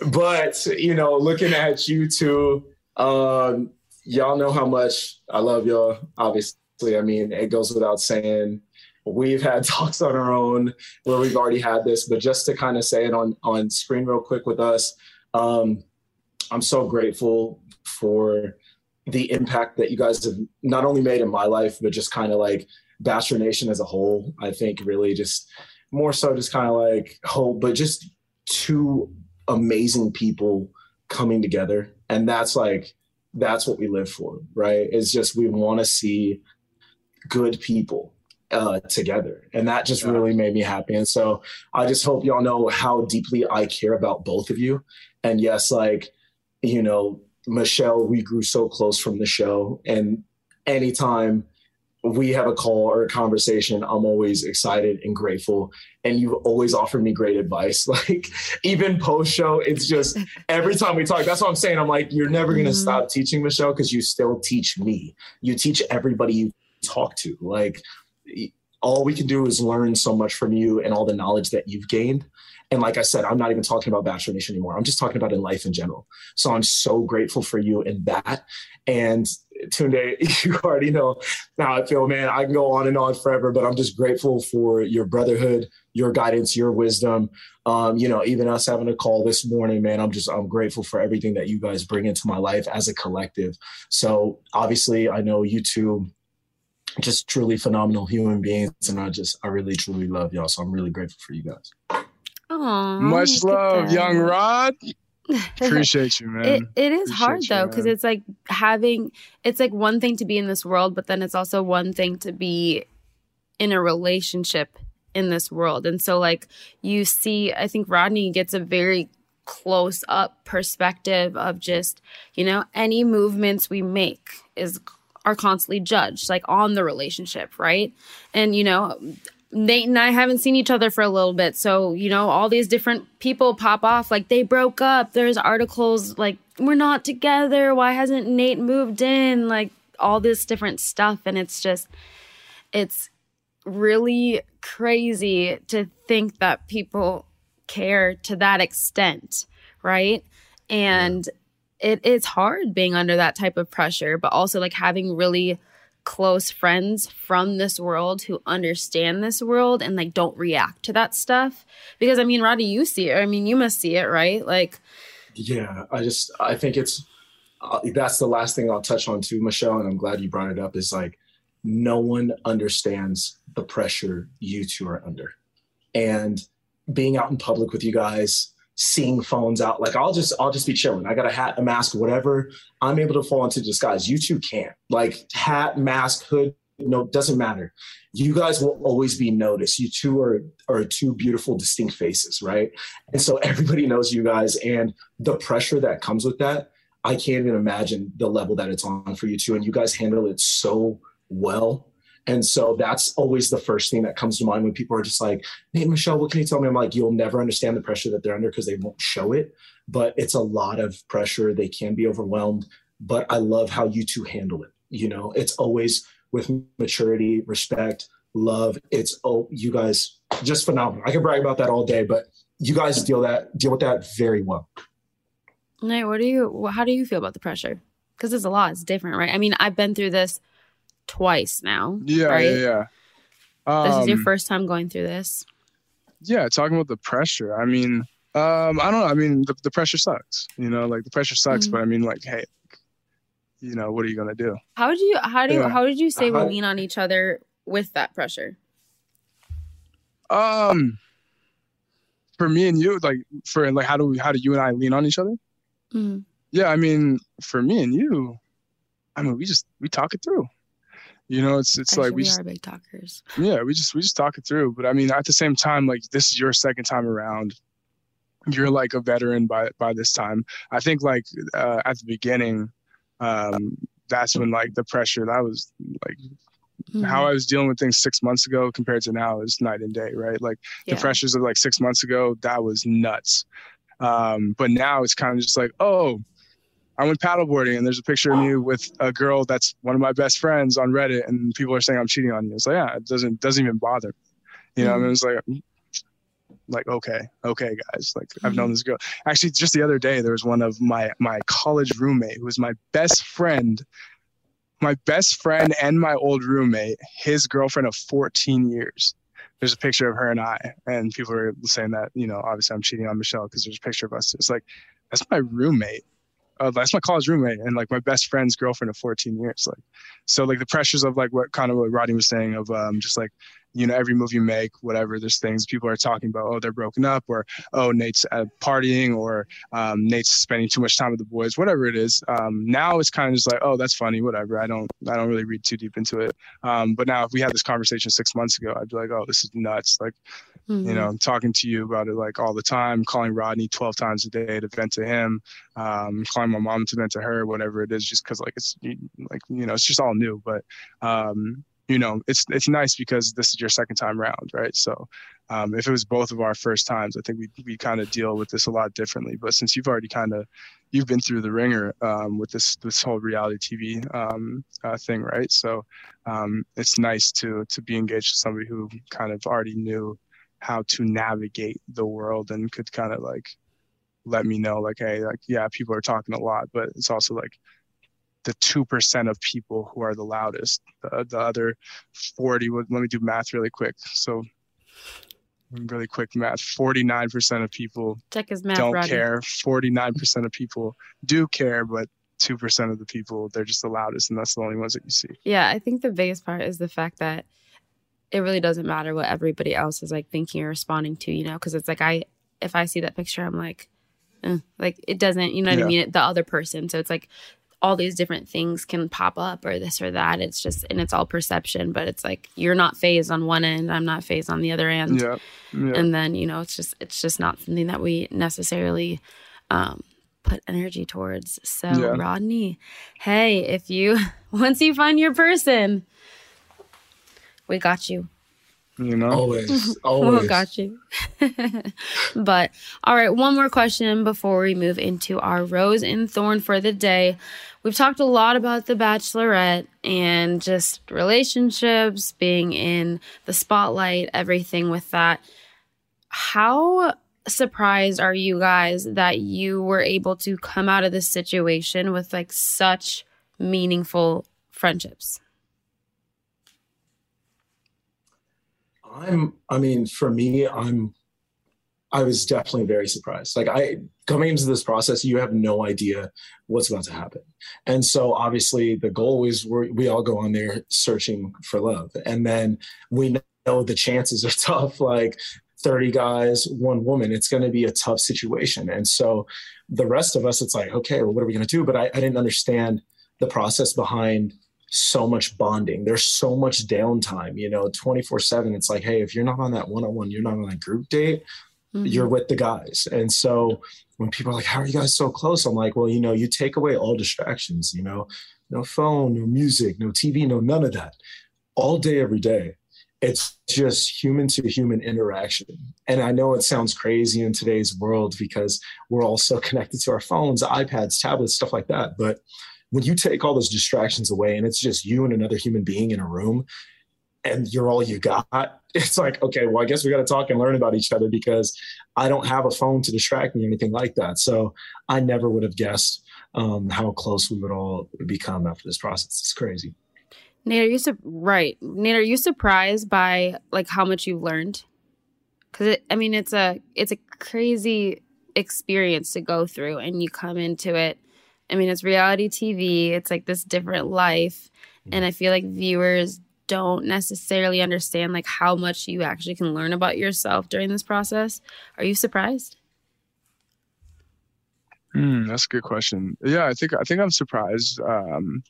D: but you know, looking at you two, um, y'all know how much I love y'all. Obviously, I mean, it goes without saying. We've had talks on our own where we've already had this, but just to kind of say it on on screen real quick with us, um, I'm so grateful for the impact that you guys have not only made in my life, but just kind of like Bachelor Nation as a whole. I think really just more so just kind of like hope, but just two amazing people coming together. And that's like, that's what we live for, right? It's just we want to see good people uh, together. And that just yeah. really made me happy. And so I just hope y'all know how deeply I care about both of you. And yes, like, you know, Michelle, we grew so close from the show. And anytime we have a call or a conversation, I'm always excited and grateful. And you've always offered me great advice. Like even post show, it's just every time we talk, that's what I'm saying. I'm like, you're never going to mm-hmm. stop teaching Michelle because you still teach me. You teach everybody you talk to. Like all we can do is learn so much from you and all the knowledge that you've gained. And like I said, I'm not even talking about Bachelor Nation anymore. I'm just talking about in life in general. So I'm so grateful for you in that. And Tunde, you already know how I feel, man. I can go on and on forever, but I'm just grateful for your brotherhood, your guidance, your wisdom. Um, you know, even us having a call this morning, man, I'm just I'm grateful for everything that you guys bring into my life as a collective. So obviously, I know you two just truly phenomenal human beings, and I just I really truly love y'all. So I'm really grateful for you guys.
B: Aww,
C: Much love, young Rod. Appreciate you, man.
B: It, it is
C: Appreciate
B: hard though, because it's like having, it's like one thing to be in this world, but then it's also one thing to be in a relationship in this world. And so, like, you see, I think Rodney gets a very close up perspective of just, you know, any movements we make is are constantly judged, like on the relationship, right? And, you know, Nayte and I haven't seen each other for a little bit. So, you know, all these different people pop off like they broke up. There's articles like we're not together. Why hasn't Nayte moved in? Like all this different stuff. And it's just, it's really crazy to think that people care to that extent. Right. And it, it's hard being under that type of pressure, but also like having really close friends from this world who understand this world and like don't react to that stuff. Because i mean roddy you see it. I mean you must see it right? Like
D: yeah i just i think it's uh, that's the last thing i'll touch on too michelle and i'm glad you brought it up is like no one understands the pressure you two are under. And being out in public with you guys seeing phones out. Like I'll just I'll just be chilling. I got a hat, a mask, whatever. I'm able to fall into disguise. You two can't. Like hat, mask, hood, no, doesn't matter. You guys will always be noticed. You two are are two beautiful, distinct faces, right? And so everybody knows you guys, and the pressure that comes with that, I can't even imagine the level that it's on for you two. And you guys handle it so well. And so that's always the first thing that comes to mind when people are just like, Hey, Michelle, what can you tell me? I'm like, you'll never understand the pressure that they're under because they won't show it. But it's a lot of pressure. They can be overwhelmed. But I love how you two handle it. You know, it's always with maturity, respect, love. It's oh, you guys just phenomenal. I can brag about that all day, but you guys deal that deal with that very well.
B: Nayte, what do you how do you feel about the pressure? Because it's a lot. It's different, right? I mean, I've been through this twice now.
C: Yeah,
B: right?
C: yeah, yeah. Um,
B: this is your um, first time going through this.
C: Yeah, talking about the pressure. I mean, um, I don't know. I mean, the, the pressure sucks. You know, like the pressure sucks, mm-hmm. but I mean, like, hey, you know, what are you gonna do?
B: How did you? How do? Yeah. How did you say we lean on each other with that pressure?
C: Um, for me and you, like for like how do we how do you and I lean on each other?
B: Mm.
C: Yeah, I mean, for me and you, I mean, we just we talk it through. You know, it's it's
B: Actually,
C: like we
B: we
C: just
B: are big talkers.
C: yeah, we just we just talk it through. But I mean, at the same time, like this is your second time around. You're like a veteran by by this time. I think like uh, at the beginning, um, that's when like the pressure that was like
B: Mhm.
C: how I was dealing with things six months ago compared to now is night and day, right? Like the pressures of like six months ago, that was nuts. Um, but now it's kind of just like, oh, I went paddleboarding and there's a picture of me with a girl that's one of my best friends on Reddit, and people are saying I'm cheating on you. It's like, yeah, it doesn't doesn't even bother. me. You know, I mean, hmm. it's like, like okay, okay, guys, like I've known hmm. this girl. Actually, just the other day, there was one of my my college roommate who was my best friend my best friend and my old roommate, his girlfriend of 14 years. There's a picture of her and I, and people are saying that, you know, obviously I'm cheating on Michelle because there's a picture of us. It's like, that's my roommate. Uh, that's my college roommate and like my best friend's girlfriend of 14 years. Like, so like the pressures of like what kind of what Rodney was saying of um, just like, you know, every move you make, whatever, there's things people are talking about, oh, they're broken up or, oh, Nayte's uh, partying or um, Nayte's spending too much time with the boys, whatever it is. Um, now it's kind of just like, oh, that's funny, whatever. I don't, I don't really read too deep into it. Um, but now if we had this conversation six months ago, I'd be like, oh, this is nuts. Like,
B: Mhm.
C: you know, I'm talking to you about it like all the time, calling Rodney 12 times a day to vent to him, um, calling my mom to vent to her, whatever it is, just because like it's like you know it's just all new. But um, you know, it's it's nice because this is your second time round, right? So um, if it was both of our first times, I think we we kind of deal with this a lot differently. But since you've already kind of you've been through the ringer um, with this this whole reality TV um, uh, thing, right? So um, it's nice to to be engaged with somebody who kind of already knew how to navigate the world and could kind of like let me know like hey like yeah people are talking a lot but it's also like the 2% of people who are the loudest the, the other 40 would let me do math really quick. So really quick math 49% of people
B: Check his math,
C: don't care. 49% of people do care but 2% of the people they're just the loudest and that's the only ones that you see.
B: Yeah, I think the biggest part is the fact that it really doesn't matter what everybody else is like thinking or responding to, you know, because it's like I, if I see that picture, I'm like, eh, like it doesn't, you know what
C: Yeah.
B: I mean? The other person. So it's like all these different things can pop up or this or that. It's just, and it's all perception, but it's like you're not phased on one end, I'm not phased on the other end.
C: yeah yeah
B: And then, you know, it's just, it's just not something that we necessarily, um, put energy towards. So,
C: Yeah.
B: Rodney, hey, if you once you find your person, we got you.
C: you know
D: Always, always.
B: We got you. but all right, one more question before we move into our rose and thorn for the day. We've talked a lot about the bachelorette and just relationships, being in the spotlight, everything with that. How surprised are you guys that you were able to come out of this situation with like such meaningful friendships?
D: I'm, I mean, for me, I'm, I was definitely very surprised. Like, I, coming into this process, you have no idea what's about to happen. And so, obviously, the goal is we all go on there searching for love. And then we know the chances are tough. Like, 30 guys, one woman, it's going to be a tough situation. And so, the rest of us, it's like, okay, well, what are we going to do? But I, I didn't understand the process behind so much bonding. There's so much downtime, you know, 24 7. It's like, hey, if you're not on that one on one, you're not on a group date, you're mm-hmm. with the guys. And so when people are like, how are you guys so close? I'm like, well, you know, you take away all distractions, you know, no phone, no music, no TV, no none of that. All day, every day. It's just human to human interaction. And I know it sounds crazy in today's world because we're all so connected to our phones, iPads, tablets, stuff like that. But when you take all those distractions away and it's just you and another human being in a room and you're all you got, it's like, okay, well, I guess we got to talk and learn about each other because I don't have a phone to distract me or anything like that. So I never would have guessed um, how close we would all become after this process. It's crazy.
B: Nayte, are you su- right? Nayte, are you surprised by like how much you've learned? Because I mean, it's a it's a crazy experience to go through, and you come into it. I mean, it's reality TV. It's like this different life, and I feel like viewers don't necessarily understand like how much you actually can learn about yourself during this process. Are you surprised?
C: Mm, that's a good question. Yeah, I think I think I'm surprised. Um,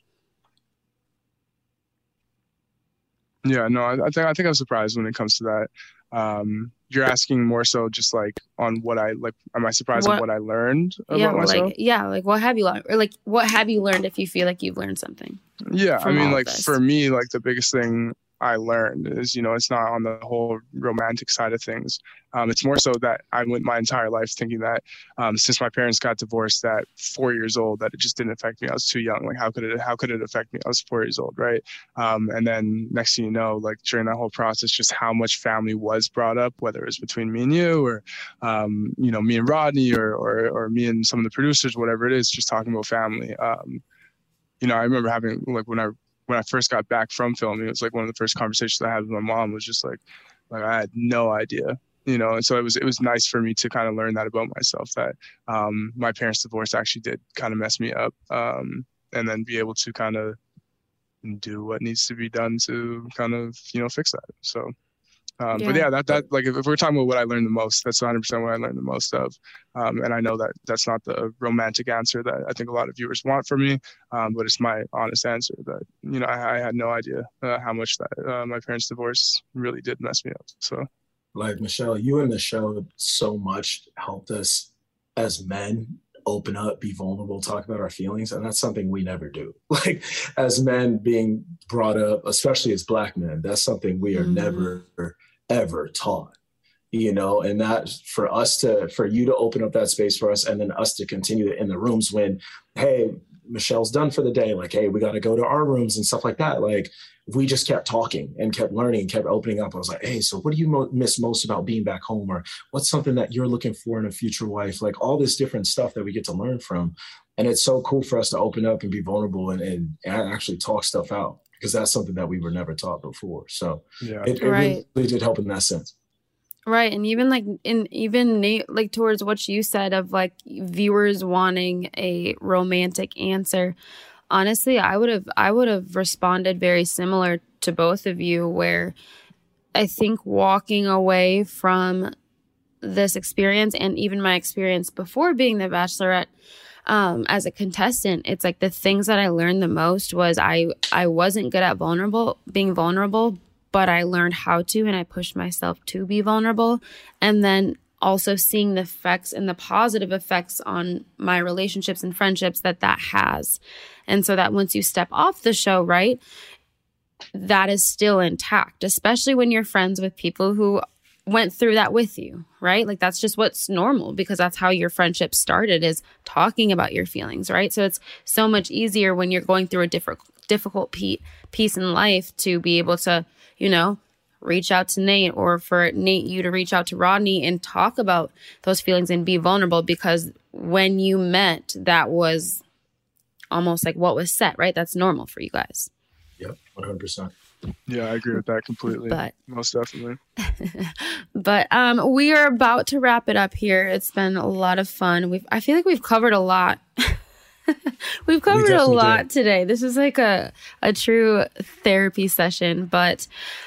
C: yeah, no, I, I think I think I'm surprised when it comes to that. Um, you're asking more so just like on what I like. Am I surprised what, what I learned about
B: yeah,
C: myself?
B: Like, yeah, like what have you learned, or like what have you learned if you feel like you've learned something?
C: Yeah, I mean, like for me, like the biggest thing I learned is, you know, it's not on the whole romantic side of things. Um, it's more so that I went my entire life thinking that um, since my parents got divorced at four years old, that it just didn't affect me. I was too young. Like, how could it? How could it affect me? I was four years old, right? Um, and then next thing you know, like during that whole process, just how much family was brought up, whether it was between me and you, or um, you know, me and Rodney, or, or or me and some of the producers, whatever it is, just talking about family. Um, you know, I remember having like when I when I first got back from filming, it was like one of the first conversations I had with my mom was just like, like I had no idea, you know, and so it was it was nice for me to kind of learn that about myself that um, my parents' divorce actually did kind of mess me up, um, and then be able to kind of do what needs to be done to kind of you know fix that. So um, yeah. But yeah, that that like if, if, we're talking about what I learned the most, that's 100 percent what I learned the most of. Um, and I know that that's not the romantic answer that I think a lot of viewers want from me, um, but it's my honest answer that you know I, I had no idea uh, how much that uh, my parents' divorce really did mess me up. So,
D: like Michelle, you and the show so much helped us as men open up, be vulnerable, talk about our feelings. And that's something we never do. Like as men being brought up, especially as black men, that's something we are mm-hmm. never ever taught you know and that for us to for you to open up that space for us and then us to continue in the rooms when hey michelle's done for the day like hey we got to go to our rooms and stuff like that like we just kept talking and kept learning and kept opening up. I was like hey so what do you mo- miss most about being back home? Or what's something that you're looking for in a future wife? Like all this different stuff that we get to learn from. And it's so cool for us to open up and be vulnerable and, and actually talk stuff out because that's something that we were never taught before. So yeah, it, it right. really did help in that sense.
B: Right. And even like in even Nayte like towards what you said of like viewers wanting a romantic answer. Honestly, I would have I would have responded very similar to both of you where I think walking away from this experience and even my experience before being the bachelorette um, as a contestant, it's like the things that I learned the most was I I wasn't good at vulnerable being vulnerable, but I learned how to and I pushed myself to be vulnerable. And then also seeing the effects and the positive effects on my relationships and friendships that that has. And so that once you step off the show, right, that is still intact, especially when you're friends with people who went through that with you, right? Like that's just what's normal because that's how your friendship started is talking about your feelings, right? So it's so much easier when you're going through a different difficult piece in life to be able to, you know, reach out to Nayte or for Nayte you to reach out to Rodney and talk about those feelings and be vulnerable because when you met that was almost like what was set, right? That's normal for you guys.
D: Yep, 100%.
C: Yeah, I agree with that completely. But most definitely.
B: but um we are about to wrap it up here. It's been a lot of fun. We've I feel like we've covered a lot. we've covered we a lot did. today. This is like a a true therapy session, but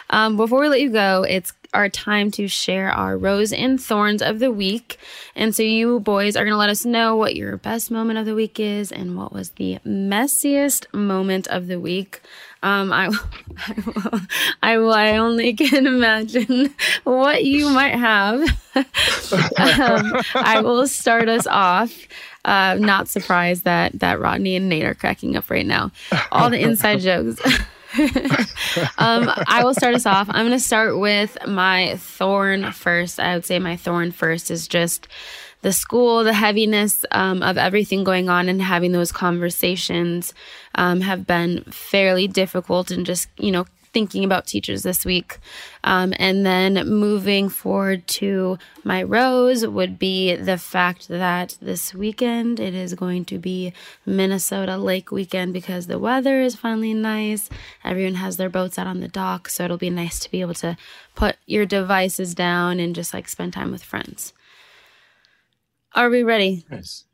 B: um before we let you go, it's our time to share our rose and thorns of the week. And so you boys are going to let us know what your best moment of the week is and what was the messiest moment of the week. Um, I, I, will, I, will, I only can imagine what you might have. um, I will start us off. Uh, not surprised that that Rodney and Nayte are cracking up right now. All the inside jokes. um, I will start us off. I'm going to start with my thorn first. I would say my thorn first is just the school, the heaviness um, of everything going on and having those conversations um, have been fairly difficult and just, you know, thinking about teachers this week. Um, and then moving forward to my rose would be the fact that this weekend it is going to be Minnesota Lake weekend because the weather is finally nice. Everyone has their boats out on the dock, so it'll be nice to be able to put your devices down and just like spend time with friends. Are we ready?
D: Nice.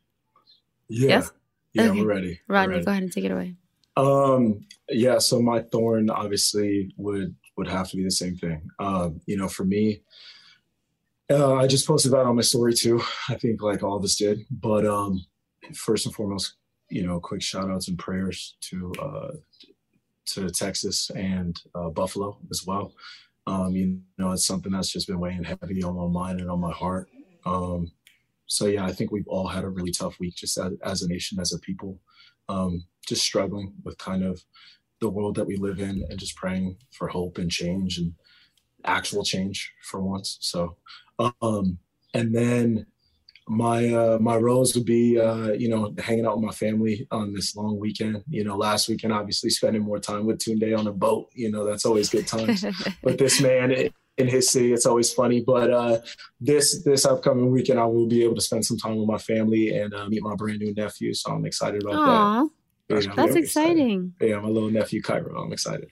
D: Yeah. Yes?
B: Yeah,
D: okay. we're ready.
B: Rodney,
D: we're ready.
B: go ahead and take it away.
D: Um, yeah. So my thorn obviously would would have to be the same thing. Um, you know, for me, uh, I just posted that on my story too. I think like all of us did. But um, first and foremost, you know, quick shout outs and prayers to uh, to Texas and uh, Buffalo as well. Um, you know, it's something that's just been weighing heavy on my mind and on my heart. Um, so yeah, I think we've all had a really tough week, just as, as a nation, as a people, um, just struggling with kind of the world that we live in, and just praying for hope and change and actual change for once. So, um, and then my uh, my rose would be uh, you know hanging out with my family on this long weekend. You know, last weekend obviously spending more time with Tunde on a boat. You know, that's always good times. but this man in his city, it's always funny. But uh, this this upcoming weekend, I will be able to spend some time with my family and uh, meet my brand new nephew. So I'm excited about
B: Aww,
D: that. Yeah,
B: that's exciting.
D: Excited. Yeah, my little nephew Cairo. I'm excited.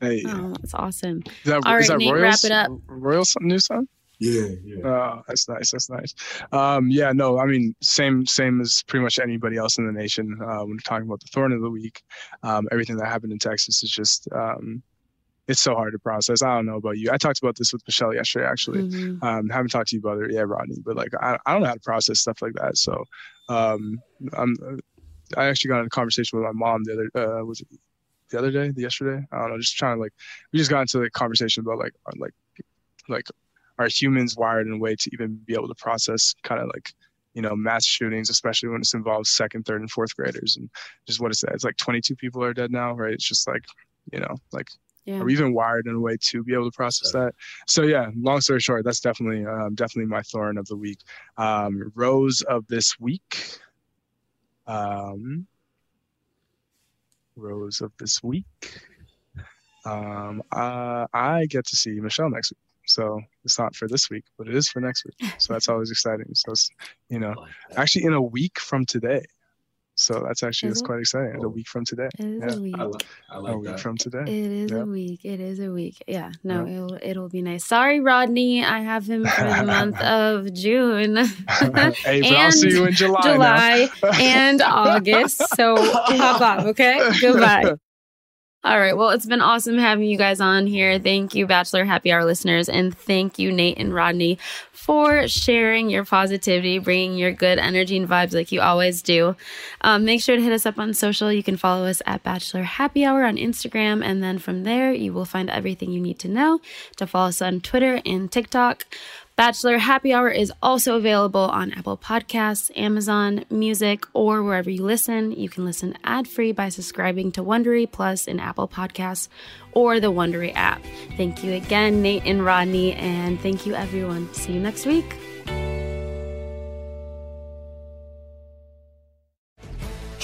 C: Hey,
B: oh, that's awesome.
C: Is that,
B: All
C: is
B: right,
C: that
B: Nayte,
C: Royals,
B: wrap it up.
C: Royals new son?
D: Yeah, yeah.
C: Oh, that's nice. That's nice. Um, yeah, no, I mean, same, same as pretty much anybody else in the nation. Uh, when we're talking about the thorn of the week, um, everything that happened in Texas is just, um, it's so hard to process. I don't know about you. I talked about this with Michelle yesterday, actually.
B: Mhm.
C: Um, haven't talked to you about it yet, Rodney, but like, I, I don't know how to process stuff like that. So, um, I'm, I actually got in a conversation with my mom the other, uh, was it the other day, the yesterday? I don't know, just trying to like, we just got into the conversation about like, like, like, are humans wired in a way to even be able to process kind of like you know mass shootings especially when it involves second third and fourth graders and just what is that it's like 22 people are dead now right it's just like you know like
B: Yeah.
C: are we even wired in a way to be able to process that so yeah long story short that's definitely um, definitely my thorn of the week um, rose of this week um, rose of this week um, uh, i get to see michelle next week so it's not for this week, but it is for next week. So that's always exciting. So it's, you know, actually in a week from today. So that's actually,
B: Is
C: that's
B: it?
C: quite exciting. It's a week from today.
B: It is
C: Yeah.
B: a week.
D: I like, I
C: A
D: like
C: week
D: that.
C: from today.
B: It is
C: Yeah.
B: a week. It is a week. Yeah. No, it'll it'll be nice. Sorry, Rodney. I have him for the month of June.
C: hey, but I'll see you in July. now.
B: July and August. So hop off, okay? Goodbye. All right. Well, it's been awesome having you guys on here. Thank you, Bachelor Happy Hour listeners. And thank you, Nayte and Rodney, for sharing your positivity, bringing your good energy and vibes like you always do. Um, make sure to hit us up on social. You can follow us at Bachelor Happy Hour on Instagram. And then from there, you will find everything you need to know to follow us on Twitter and TikTok. Bachelor Happy Hour is also available on Apple Podcasts, Amazon Music, or wherever you listen. You can listen ad free by subscribing to Wondery Plus in Apple Podcasts or the Wondery app. Thank you again, Nayte and Rodney, and thank you, everyone. See you next week.